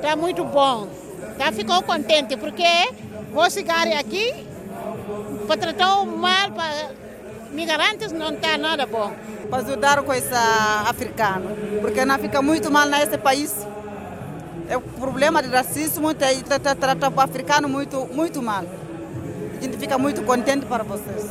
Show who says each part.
Speaker 1: Está muito bom. Tá, ficou contente porque vou chegar aqui para tratar o mal para migrantes não está nada bom.
Speaker 2: Para ajudar com esse africano, porque não fica muito mal nesse país. É o problema de racismo, tá, tá, trata o africano muito, muito mal. A gente fica muito contente para vocês.